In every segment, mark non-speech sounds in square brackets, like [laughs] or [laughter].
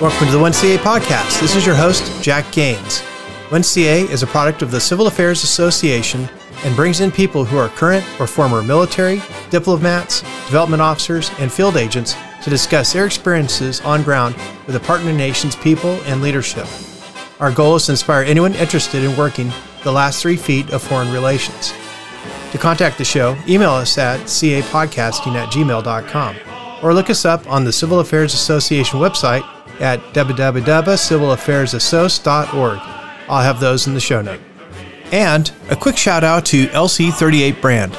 Welcome to the 1CA podcast. This is your host, Jack Gaines. 1CA is a product of the Civil Affairs Association and brings in people who are current or former military, diplomats, development officers, and field agents to discuss their experiences on ground with the partner nation's people and leadership. Our goal is to inspire anyone interested in working the last three feet of foreign relations. To contact the show, email us at capodcasting at gmail.com or look us up on the Civil Affairs Association website at www.civilaffairsassoc.org. I'll have those in the show note. And a quick shout out to LC38 brand.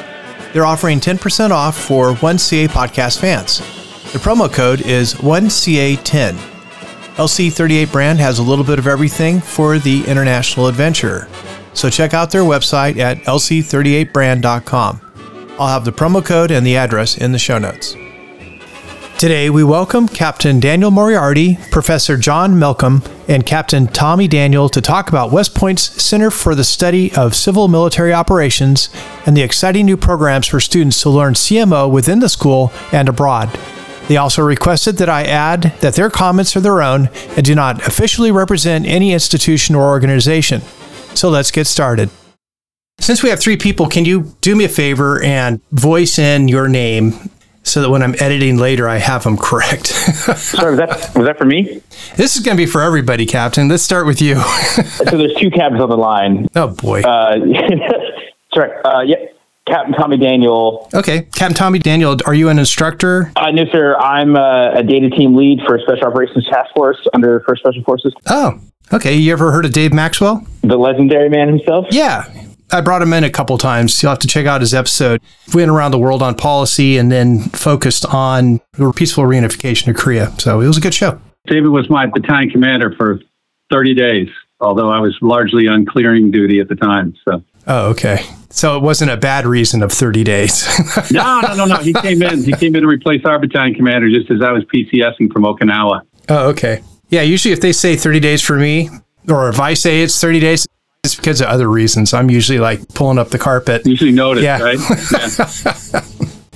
They're offering 10% off for 1CA podcast fans. The promo code is 1CA10. LC38 brand has a little bit of everything for the international adventurer. So check out their website at lc38brand.com. I'll have the promo code and the address in the show notes. Today, we welcome Captain Daniel Moriarty, Professor John Melkon, and Captain Tommy Daniel to talk about West Point's Center for the Study of Civil Military Operations and the exciting new programs for students to learn CMO within the school and abroad. They also requested that I add that their comments are their own and do not officially represent any institution or organization. So let's get started. Since we have three people, can you do me a favor and voice in your name so that when I'm editing later, I have them correct. [laughs] Sorry, was that was that for me? This is going to be for everybody, Captain. Let's start with you. [laughs] so there's two cabs on the line. Oh boy. Uh, [laughs] sorry. Uh, yeah. Captain Tommy Daniel. Okay, Captain Tommy Daniel, are you an instructor? Uh, no, sir. I'm a, a data team lead for Special Operations Task Force under First Special Forces. Oh, okay. You ever heard of Dave Maxwell? The legendary man himself? Yeah, I brought him in a couple times. You'll have to check out his episode. We went around the world on policy and then focused on the peaceful reunification of Korea. So it was a good show. David was my battalion commander for 30 days, although I was largely on clearing duty at the time. So. Oh, okay. So it wasn't a bad reason of 30 days. [laughs] no, no, no, no. He came in. He came in to replace our battalion commander just as I was PCSing from Okinawa. Oh, okay. Yeah, usually if they say 30 days for me, or if I say it's 30 days, it's because of other reasons. I'm usually like pulling up the carpet. Usually notice, yeah. right? [laughs]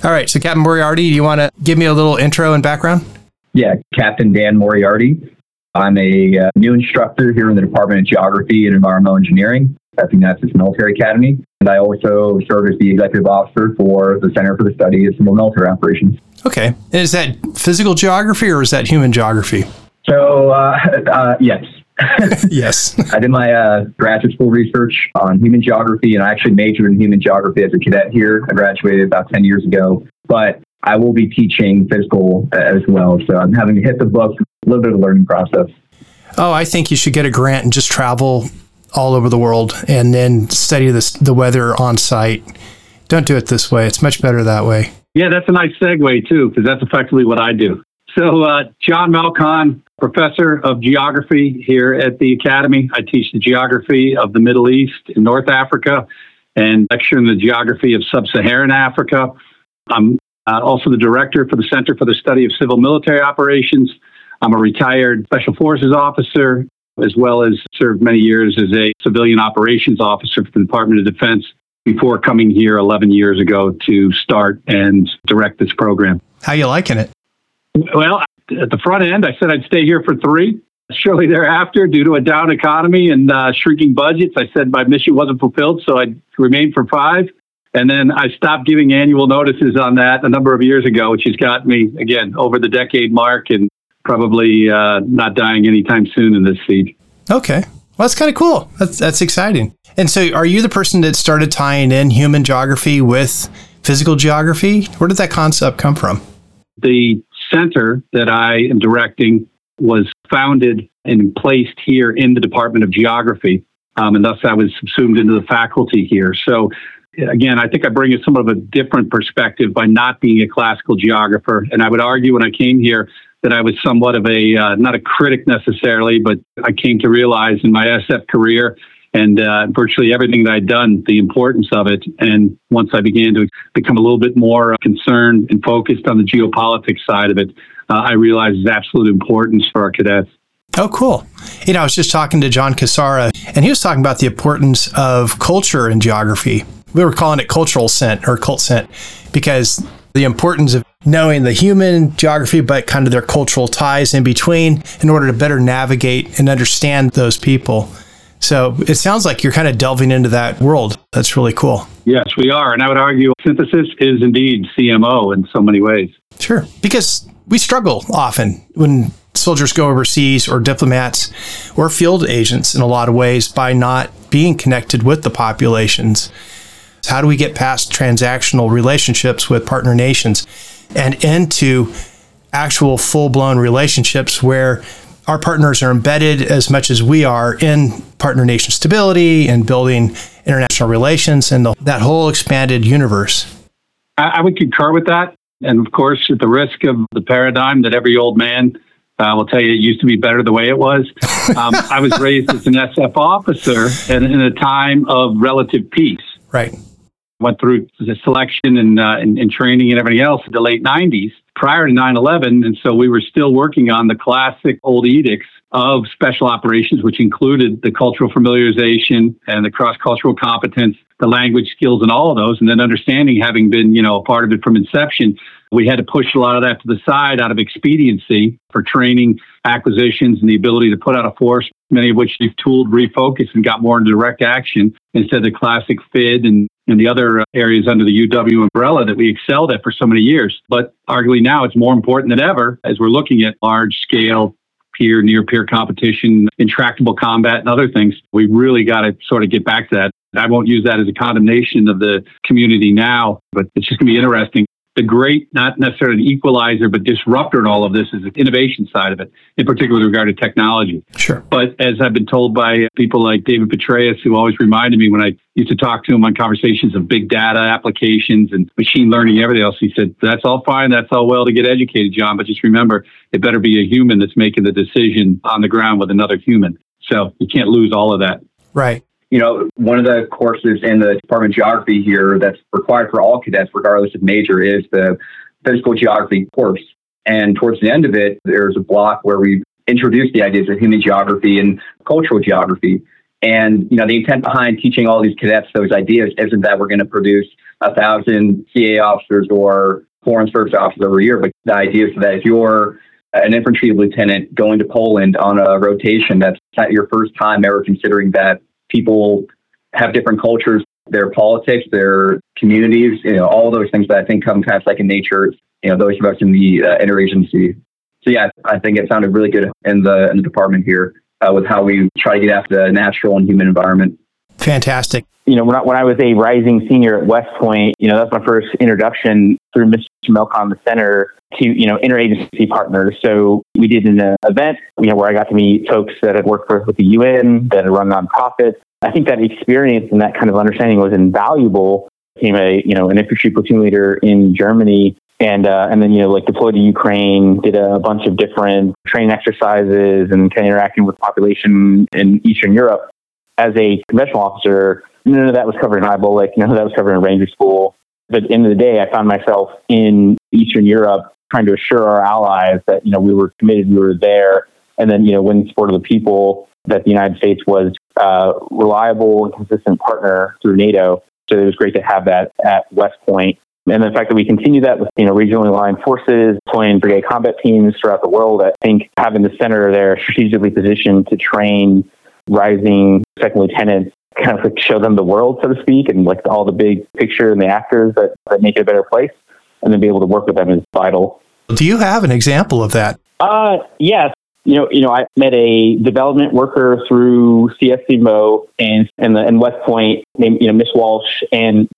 Yeah. All right. So, Captain Moriarty, do you want to give me a little intro and background? Yeah, Captain Dan Moriarty. I'm a uh, new instructor here in the Department of Geography and Environmental Engineering at the United States Military Academy. And I also serve as the executive officer for the Center for the Study of Civil Military Operations. Okay. And is that physical geography or is that human geography? So, uh, [laughs] uh, yes, [laughs] yes. I did my uh, graduate school research on human geography, and I actually majored in human geography as a cadet here. I graduated about 10 years ago, but I will be teaching physical as well. So I'm having to hit the books, a little bit of a learning process. Oh, I think you should get a grant and just travel all over the world and then study this, the weather on site. Don't do it this way. It's much better that way. Yeah, that's a nice segue, too, because that's effectively what I do. So, uh, John Melkon, professor of geography here at the Academy. I teach the geography of the Middle East and North Africa and lecture in the geography of sub Saharan Africa. I'm uh, also the director for the Center for the Study of Civil Military Operations. I'm a retired Special Forces officer, as well as served many years as a civilian operations officer for the Department of Defense before coming here 11 years ago to start and direct this program. How you liking it? Well, at the front end, I said I'd stay here for three. Shortly thereafter, due to a down economy and uh, shrinking budgets, I said my mission wasn't fulfilled, so I remained for five. And then I stopped giving annual notices on that a number of years ago, which has got me, again, over the decade mark and probably uh, not dying anytime soon in this seat. Okay. Well, that's kind of cool. That's, that's exciting. And so, are you the person that started tying in human geography with physical geography? Where did that concept come from? The center that I am directing was founded and placed here in the Department of Geography. Um, and thus I was subsumed into the faculty here. So again, I think I bring a somewhat of a different perspective by not being a classical geographer. And I would argue when I came here that I was somewhat of a, uh, not a critic necessarily, but I came to realize in my SF career and uh, virtually everything that I'd done, the importance of it. And once I began to become a little bit more concerned and focused on the geopolitics side of it, uh, I realized its absolute importance for our cadets. Oh, cool. You know, I was just talking to John Casara, and he was talking about the importance of culture in geography. We were calling it cultural scent or cult scent because the importance of knowing the human geography, but kind of their cultural ties in between in order to better navigate and understand those people. So it sounds like you're kind of delving into that world. That's really cool. Yes, we are. And I would argue synthesis is indeed CMO in so many ways. Sure. Because we struggle often when soldiers go overseas or diplomats or field agents in a lot of ways by not being connected with the populations. How do we get past transactional relationships with partner nations and into actual full blown relationships where our partners are embedded as much as we are in partner nation stability and building international relations and the, that whole expanded universe? I, I would concur with that. And of course, at the risk of the paradigm that every old man I will tell you, it used to be better the way it was. Um, [laughs] I was raised as an SF officer and in a time of relative peace. Right. Went through the selection and, uh, and, and training and everything else in the late 90s prior to 9 11. And so we were still working on the classic old edicts of special operations, which included the cultural familiarization and the cross cultural competence, the language skills, and all of those. And then understanding, having been, you know, a part of it from inception, we had to push a lot of that to the side out of expediency for training, acquisitions, and the ability to put out a force, many of which we've tooled, refocused, and got more into direct action instead of the classic FID and, and the other areas under the UW umbrella that we excelled at for so many years. But arguably now it's more important than ever as we're looking at large scale peer, near peer competition, intractable combat, and other things. We really got to sort of get back to that. I won't use that as a condemnation of the community now, but it's just going to be interesting the great, not necessarily an equalizer, but disruptor in all of this is the innovation side of it, in particular with regard to technology. Sure. But as I've been told by people like David Petraeus, who always reminded me when I used to talk to him on conversations of big data applications and machine learning and everything else, he said, that's all fine. That's all well to get educated, John, but just remember, it better be a human that's making the decision on the ground with another human. So you can't lose all of that. Right you know, one of the courses in the Department of Geography here that's required for all cadets, regardless of major, is the physical geography course. And towards the end of it, there's a block where we introduce the ideas of human geography and cultural geography. And you know, the intent behind teaching all these cadets those ideas isn't that we're going to produce a thousand CA officers or foreign service officers every year, but the idea is that if you're an infantry lieutenant going to Poland on a rotation, that's not your first time ever considering that people have different cultures, their politics, their communities, you know, all those things that I think come kind of second nature, you know, those of us in the uh, interagency. So yeah, I think it sounded really good in the in the department here uh, with how we try to get after the natural and human environment. Fantastic. You know, when I, when I was a rising senior at West Point, you know, that's my first introduction through Mr. Melkon, the center, to, you know, interagency partners. So we did an uh, event, you know, where I got to meet folks that had worked for, with the UN, that had run nonprofits. I think that experience and that kind of understanding was invaluable. Became a, you know, an infantry platoon leader in Germany and uh, and then you know like deployed to Ukraine, did a bunch of different training exercises and kind of interacting with population in Eastern Europe as a conventional officer, none of that was covered in IBOLC, none of that was covered in Ranger School. But at the end of the day, I found myself in Eastern Europe trying to assure our allies that, you know, we were committed, we were there, and then, you know, win support of the people, that the United States was a reliable and consistent partner through NATO. So it was great to have that at West Point. And the fact that we continue that with, you know, regionally aligned forces, deploying brigade combat teams throughout the world, I think having the center there strategically positioned to train rising second lieutenants kind of like show them the world, so to speak, and like all the big picture and the actors that, that make it a better place, and then be able to work with them is vital. Do you have an example of that? Uh, yes. You know, you know, I met a development worker through CSCMO and and the and West Point named you know Miss Walsh, and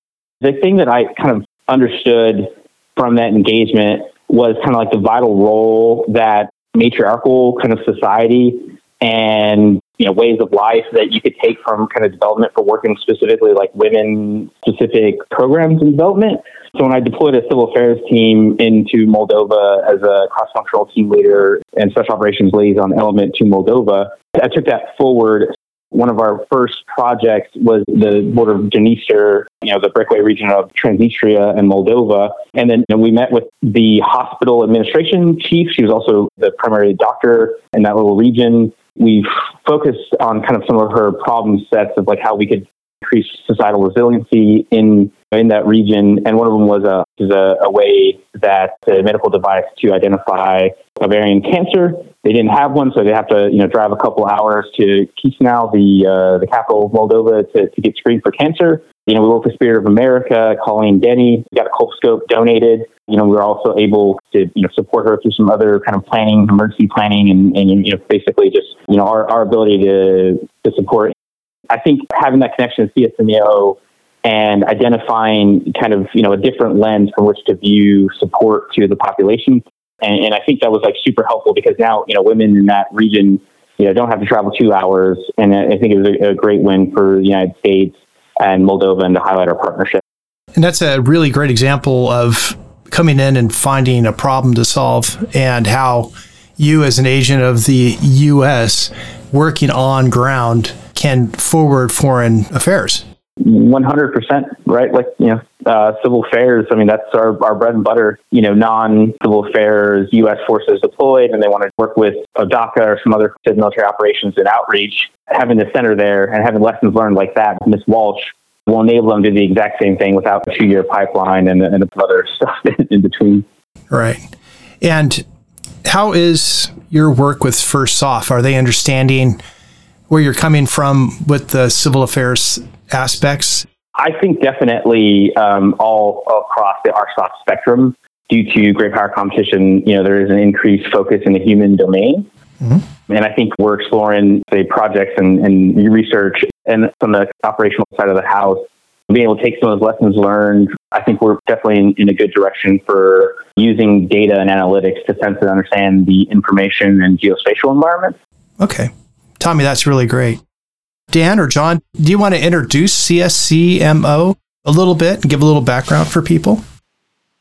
the thing that I kind of understood from that engagement was kind of like the vital role that matriarchal kind of society and you know ways of life that you could take from kind of development for working specifically like women specific programs and development. So when I deployed a civil affairs team into Moldova as a cross functional team leader and special operations liaison element to Moldova, I took that forward. One of our first projects was the border of Dniester, you know, the breakaway region of Transnistria and Moldova. And then you know, we met with the hospital administration chief. She was also the primary doctor in that little region we've focused on kind of some of her problem sets of like how we could increase societal resiliency in in that region, and one of them was a is a, a way that a medical device to identify ovarian cancer. They didn't have one, so they have to you know drive a couple hours to Chisinau, the uh, the capital of Moldova, to, to get screened for cancer. You know, we worked with Spirit of America, Colleen Denny, got a colposcope donated. You know, we were also able to, you know, support her through some other kind of planning, emergency planning, and, and you know, basically just, you know, our, our ability to, to support. I think having that connection to CSMO and identifying kind of, you know, a different lens from which to view support to the population. And, and I think that was like super helpful because now, you know, women in that region, you know, don't have to travel two hours. And I think it was a, a great win for the United States and Moldova and to highlight our partnership. And that's a really great example of coming in and finding a problem to solve and how you as an agent of the US working on ground can forward foreign affairs. 100%, right? Like, you know, uh, civil affairs, I mean, that's our, our bread and butter, you know, non civil affairs, U.S. forces deployed, and they want to work with ODACA or some other military operations and outreach. Having the center there and having lessons learned like that, Ms. Walsh will enable them to do the exact same thing without a two year pipeline and, and other [laughs] stuff in between. Right. And how is your work with First Soft? Are they understanding where you're coming from with the civil affairs aspects? I think definitely um, all across the RSOC spectrum, due to great power competition, you know, there is an increased focus in the human domain. Mm-hmm. And I think we're exploring the projects and, and research and from the operational side of the house, being able to take some of those lessons learned. I think we're definitely in, in a good direction for using data and analytics to sense and understand the information and geospatial environment. Okay. Tommy, that's really great. Dan or John, do you want to introduce CSCMO a little bit and give a little background for people?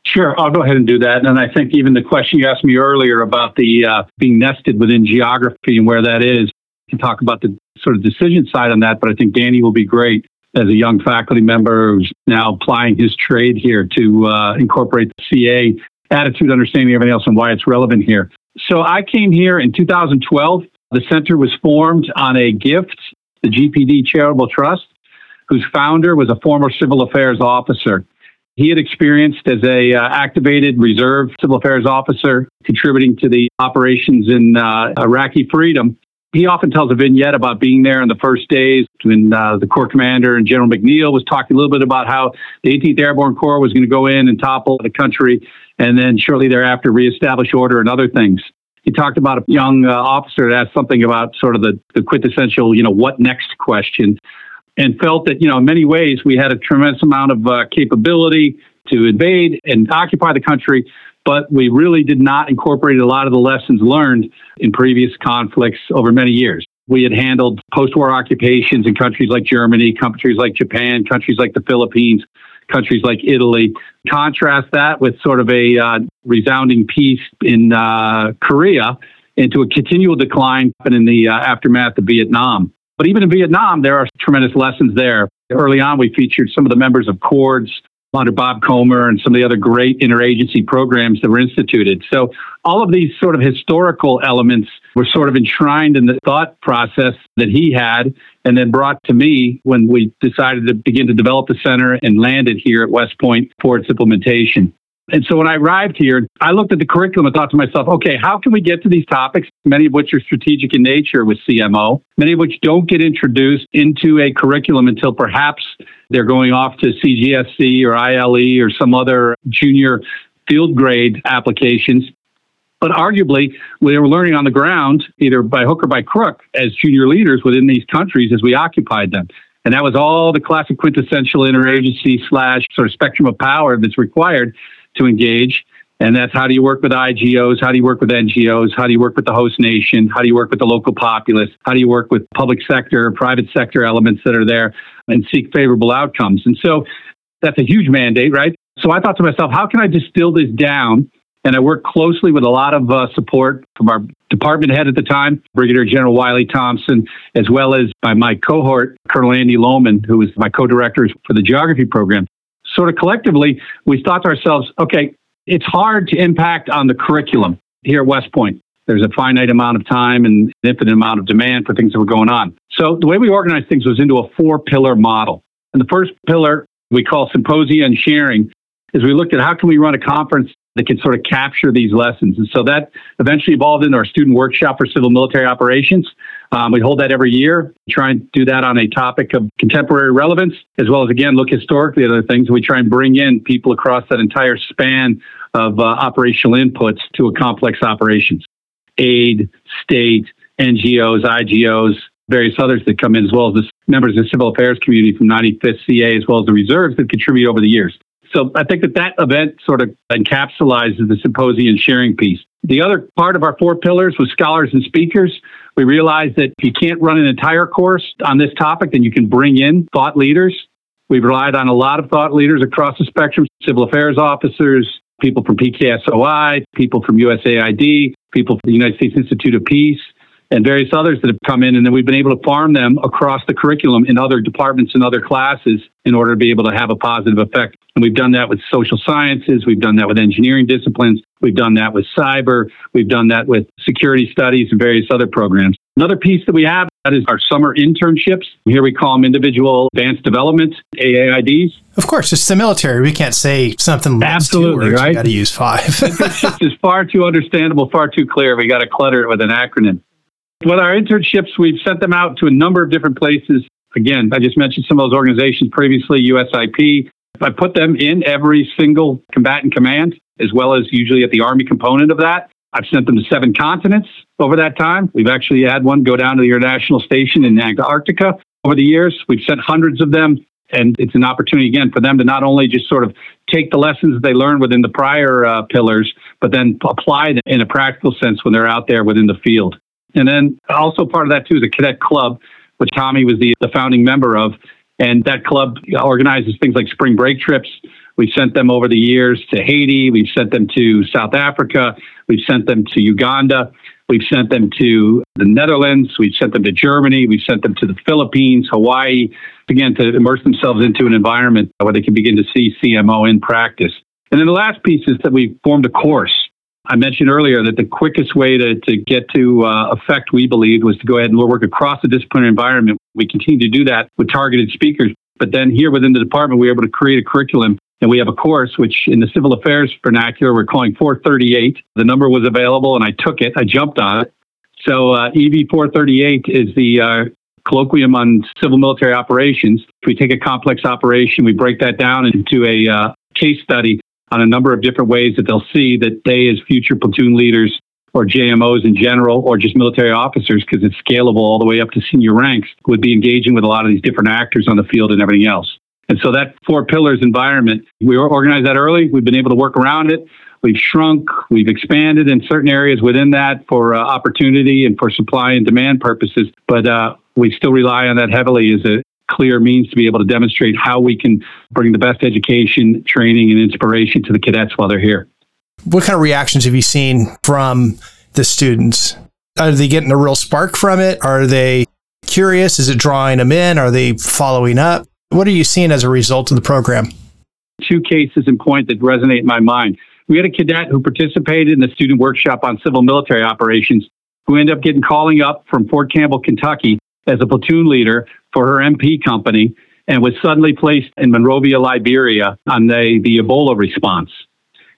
Sure, I'll go ahead and do that. And I think even the question you asked me earlier about the uh, being nested within geography and where that is, can talk about the sort of decision side on that. But I think Danny will be great as a young faculty member who's now applying his trade here to uh, incorporate the CA attitude, understanding everything else, and why it's relevant here. So I came here in 2012. The center was formed on a gift the GPD Charitable Trust, whose founder was a former civil affairs officer. He had experienced as a uh, activated reserve civil affairs officer, contributing to the operations in uh, Iraqi freedom. He often tells a vignette about being there in the first days when uh, the Corps commander and General McNeil was talking a little bit about how the 18th Airborne Corps was going to go in and topple the country and then shortly thereafter reestablish order and other things. He talked about a young uh, officer that asked something about sort of the, the quintessential, you know, what next question, and felt that, you know, in many ways we had a tremendous amount of uh, capability to invade and occupy the country, but we really did not incorporate a lot of the lessons learned in previous conflicts over many years. We had handled post war occupations in countries like Germany, countries like Japan, countries like the Philippines, countries like Italy. Contrast that with sort of a uh, resounding peace in uh, Korea into a continual decline in the uh, aftermath of Vietnam. But even in Vietnam, there are tremendous lessons there. Early on, we featured some of the members of CORDS under Bob Komer and some of the other great interagency programs that were instituted. So all of these sort of historical elements were sort of enshrined in the thought process that he had and then brought to me when we decided to begin to develop the center and landed here at West Point for its implementation. And so when I arrived here, I looked at the curriculum and thought to myself, okay, how can we get to these topics, many of which are strategic in nature with CMO, many of which don't get introduced into a curriculum until perhaps they're going off to CGSC or ILE or some other junior field grade applications. But arguably, we were learning on the ground, either by hook or by crook, as junior leaders within these countries as we occupied them. And that was all the classic quintessential interagency slash sort of spectrum of power that's required to engage. And that's how do you work with IGOs? How do you work with NGOs? How do you work with the host nation? How do you work with the local populace? How do you work with public sector, private sector elements that are there and seek favorable outcomes? And so that's a huge mandate, right? So I thought to myself, how can I distill this down? And I worked closely with a lot of uh, support from our department head at the time, Brigadier General Wiley Thompson, as well as by my cohort, Colonel Andy Lohman, who was my co-director for the geography program sort of collectively, we thought to ourselves, okay, it's hard to impact on the curriculum here at West Point. There's a finite amount of time and an infinite amount of demand for things that were going on. So the way we organized things was into a four pillar model. And the first pillar we call symposia and sharing, is we looked at how can we run a conference that can sort of capture these lessons. And so that eventually evolved into our student workshop for civil military operations. Um, we hold that every year, try and do that on a topic of contemporary relevance, as well as, again, look historically at other things. We try and bring in people across that entire span of uh, operational inputs to a complex operations. Aid, state, NGOs, IGOs, various others that come in, as well as the members of the civil affairs community from 95th CA, as well as the reserves that contribute over the years. So I think that that event sort of encapsulates the symposium sharing piece. The other part of our four pillars was scholars and speakers. We realized that if you can't run an entire course on this topic, then you can bring in thought leaders. We've relied on a lot of thought leaders across the spectrum, civil affairs officers, people from PKSOI, people from USAID, people from the United States Institute of Peace, and various others that have come in. And then we've been able to farm them across the curriculum in other departments and other classes in order to be able to have a positive effect. And we've done that with social sciences. We've done that with engineering disciplines. We've done that with cyber. We've done that with security studies and various other programs. Another piece that we have that is our summer internships. Here we call them individual advanced development AAIDs. Of course, it's the military. We can't say something. Absolutely right. We got to use five. [laughs] it's far too understandable, far too clear. We got to clutter it with an acronym. With our internships, we've sent them out to a number of different places. Again, I just mentioned some of those organizations previously, USIP. I put them in every single combatant command, as well as usually at the Army component of that. I've sent them to seven continents over that time. We've actually had one go down to the international station in Antarctica over the years. We've sent hundreds of them. And it's an opportunity, again, for them to not only just sort of take the lessons they learned within the prior uh, pillars, but then apply them in a practical sense when they're out there within the field. And then also part of that too is a cadet club, which Tommy was the, the founding member of. And that club organizes things like spring break trips. We've sent them over the years to Haiti. We've sent them to South Africa. We've sent them to Uganda. We've sent them to the Netherlands. We've sent them to Germany. We've sent them to the Philippines, Hawaii, again, to immerse themselves into an environment where they can begin to see CMO in practice. And then the last piece is that we formed a course I mentioned earlier that the quickest way to, to get to uh, effect, we believed, was to go ahead and work across the disciplinary environment. We continue to do that with targeted speakers. But then here within the department, we were able to create a curriculum and we have a course, which in the civil affairs vernacular, we're calling 438. The number was available and I took it, I jumped on it. So uh, EV 438 is the uh, colloquium on civil military operations. If we take a complex operation, we break that down into a uh, case study on a number of different ways that they'll see that they, as future platoon leaders or JMOs in general, or just military officers, because it's scalable all the way up to senior ranks, would be engaging with a lot of these different actors on the field and everything else. And so that four pillars environment, we organized that early. We've been able to work around it. We've shrunk, we've expanded in certain areas within that for uh, opportunity and for supply and demand purposes. But uh, we still rely on that heavily as a, clear means to be able to demonstrate how we can bring the best education, training, and inspiration to the cadets while they're here. What kind of reactions have you seen from the students? Are they getting a real spark from it? Are they curious? Is it drawing them in? Are they following up? What are you seeing as a result of the program? Two cases in point that resonate in my mind. We had a cadet who participated in the student workshop on civil military operations who ended up getting calling up from Fort Campbell, Kentucky as a platoon leader for her MP company and was suddenly placed in Monrovia, Liberia on the, the Ebola response.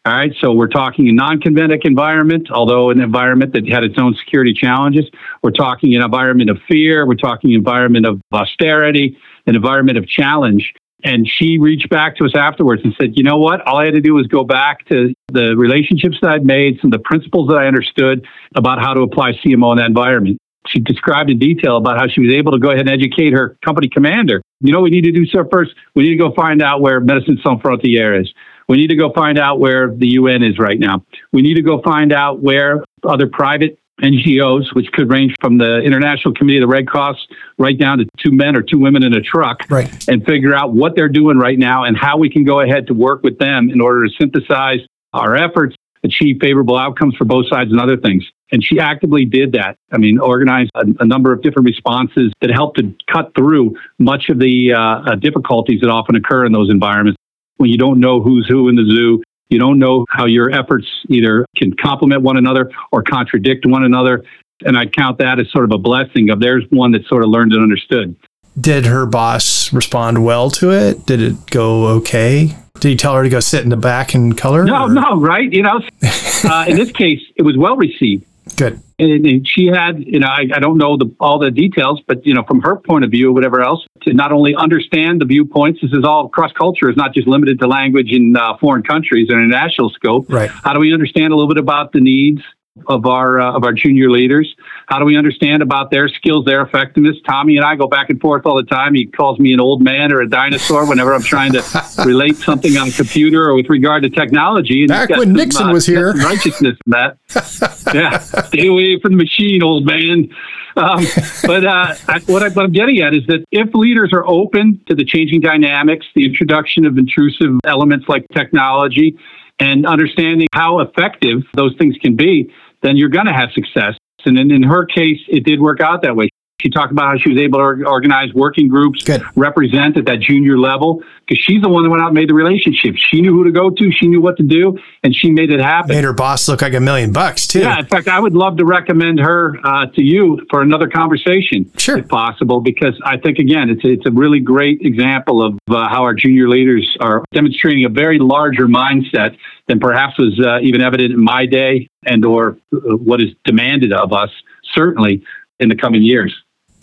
All right, so we're talking a non-conventic environment, although an environment that had its own security challenges. We're talking an environment of fear. We're talking an environment of austerity, an environment of challenge. And she reached back to us afterwards and said, you know what? All I had to do was go back to the relationships that I'd made, some of the principles that I understood about how to apply CMO in that environment she described in detail about how she was able to go ahead and educate her company commander. You know, we need to do so first. We need to go find out where Médecins Sans Frontières is. We need to go find out where the UN is right now. We need to go find out where other private NGOs, which could range from the International Committee of the Red Cross right down to two men or two women in a truck, right. and figure out what they're doing right now and how we can go ahead to work with them in order to synthesize our efforts, achieve favorable outcomes for both sides and other things. And she actively did that. I mean, organized a, a number of different responses that helped to cut through much of the uh, uh, difficulties that often occur in those environments when you don't know who's who in the zoo. You don't know how your efforts either can complement one another or contradict one another. And I count that as sort of a blessing of there's one that sort of learned and understood. Did her boss respond well to it? Did it go okay? Did he tell her to go sit in the back and color? No, or- no, right? You know, [laughs] uh, in this case, it was well received. Good. And, and she had, you know, I, I don't know the, all the details, but, you know, from her point of view or whatever else, to not only understand the viewpoints, this is all cross culture, it's not just limited to language in uh, foreign countries or international scope. Right. How do we understand a little bit about the needs of our uh, of our junior leaders? How do we understand about their skills, their effectiveness? Tommy and I go back and forth all the time. He calls me an old man or a dinosaur whenever I'm trying to [laughs] relate something on a computer or with regard to technology. And Back when some, Nixon uh, was here. righteousness in that. [laughs] yeah, stay away from the machine, old man. Um, but uh, I, what, I, what I'm getting at is that if leaders are open to the changing dynamics, the introduction of intrusive elements like technology, and understanding how effective those things can be, then you're going to have success. And in, in her case, it did work out that way. She talked about how she was able to organize working groups, Good. represent at that junior level, because she's the one that went out and made the relationship. She knew who to go to, she knew what to do, and she made it happen. Made her boss look like a million bucks too. Yeah, in fact, I would love to recommend her uh, to you for another conversation, Sure. if possible, because I think again, it's it's a really great example of uh, how our junior leaders are demonstrating a very larger mindset than perhaps was uh, even evident in my day, and or uh, what is demanded of us, certainly in the coming years.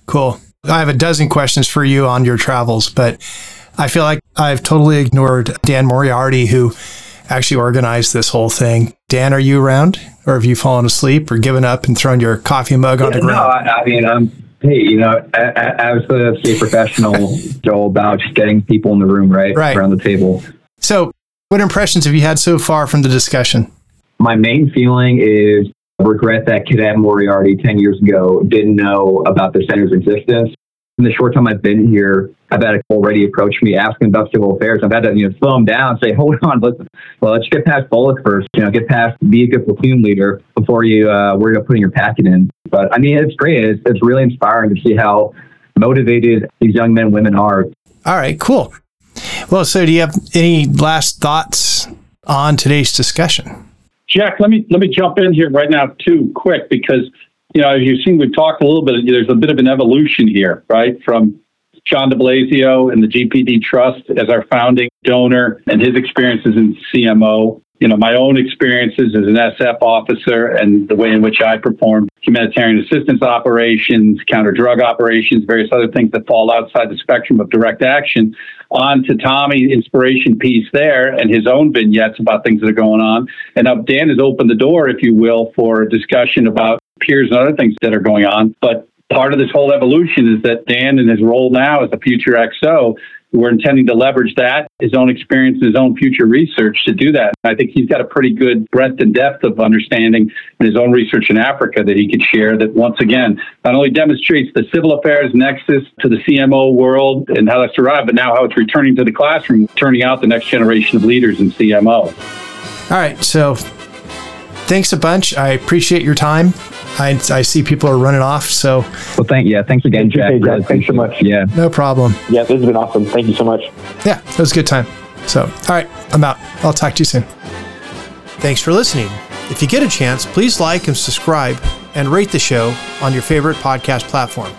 Cool. I have a dozen questions for you on your travels, but I feel like I've totally ignored Dan Moriarty, who actually organized this whole thing. Dan, are you around, or have you fallen asleep, or given up and thrown your coffee mug on the no, ground? I, I mean, um, hey, you know, I, I, I was a state professional, [laughs] Joel, about just getting people in the room, right, Right. around the table. So, what impressions have you had so far from the discussion? My main feeling is regret that Cadet Moriarty 10 years ago didn't know about the center's existence. In the short time I've been here, I've had already approach me asking about civil affairs. I've had to, you know, slow them down say, [laughs] hold on, let's, well, let's get past BOLC first, you know, get past be a good platoon leader before you uh, worry about putting your packet in. But I mean, it's great. It's, it's really inspiring to see how motivated these young men and women are All right, cool. Well, so do you have any last thoughts on today's discussion? Jack, let me let me jump in here right now too, quick, because you know as you've seen, we've talked a little bit. There's a bit of an evolution here, right? From John De Blasio and the GPD Trust as our founding donor, and his experiences in CMO. You know, my own experiences as an SF officer and the way in which I perform humanitarian assistance operations, counter drug operations, various other things that fall outside the spectrum of direct action, on to Tommy inspiration piece there and his own vignettes about things that are going on. And now Dan has opened the door, if you will, for a discussion about peers and other things that are going on. But part of this whole evolution is that Dan, in his role now as a future XO, we're intending to leverage that, his own experience, his own future research to do that. I think he's got a pretty good breadth and depth of understanding in his own research in Africa that he could share that once again not only demonstrates the civil affairs nexus to the CMO world and how that's derived, but now how it's returning to the classroom, turning out the next generation of leaders in CMO. All right, so thanks a bunch. I appreciate your time. I, I see people are running off, so Well, thank yeah, thanks again, Jack. Okay, Jack, Really thanks so much. Yeah. no problem. Yeah, this has been awesome. Thank you so much. Yeah, it was a good time. So, all right, I'm out. I'll talk to you soon. Thanks for listening. If you get a chance, please like and subscribe and rate the show on your favorite podcast platform.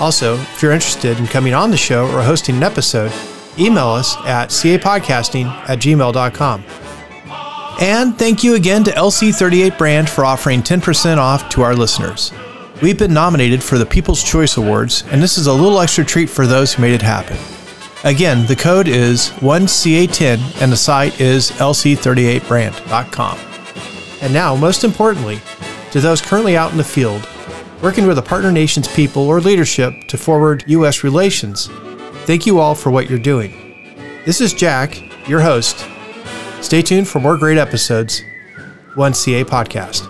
Also, if you're interested in coming on the show or hosting an episode, email us at capodcasting at gmail.com. And thank you again to LC38 Brand for offering 10% off to our listeners. We've been nominated for the People's Choice Awards, and this is a little extra treat for those who made it happen. Again, the code is 1CA10 and the site is lc38brand.com. And now, most importantly, to those currently out in the field, working with a partner nation's people or leadership to forward U.S. relations, thank you all for what you're doing. This is Jack, your host. Stay tuned for more great episodes. 1CA Podcast.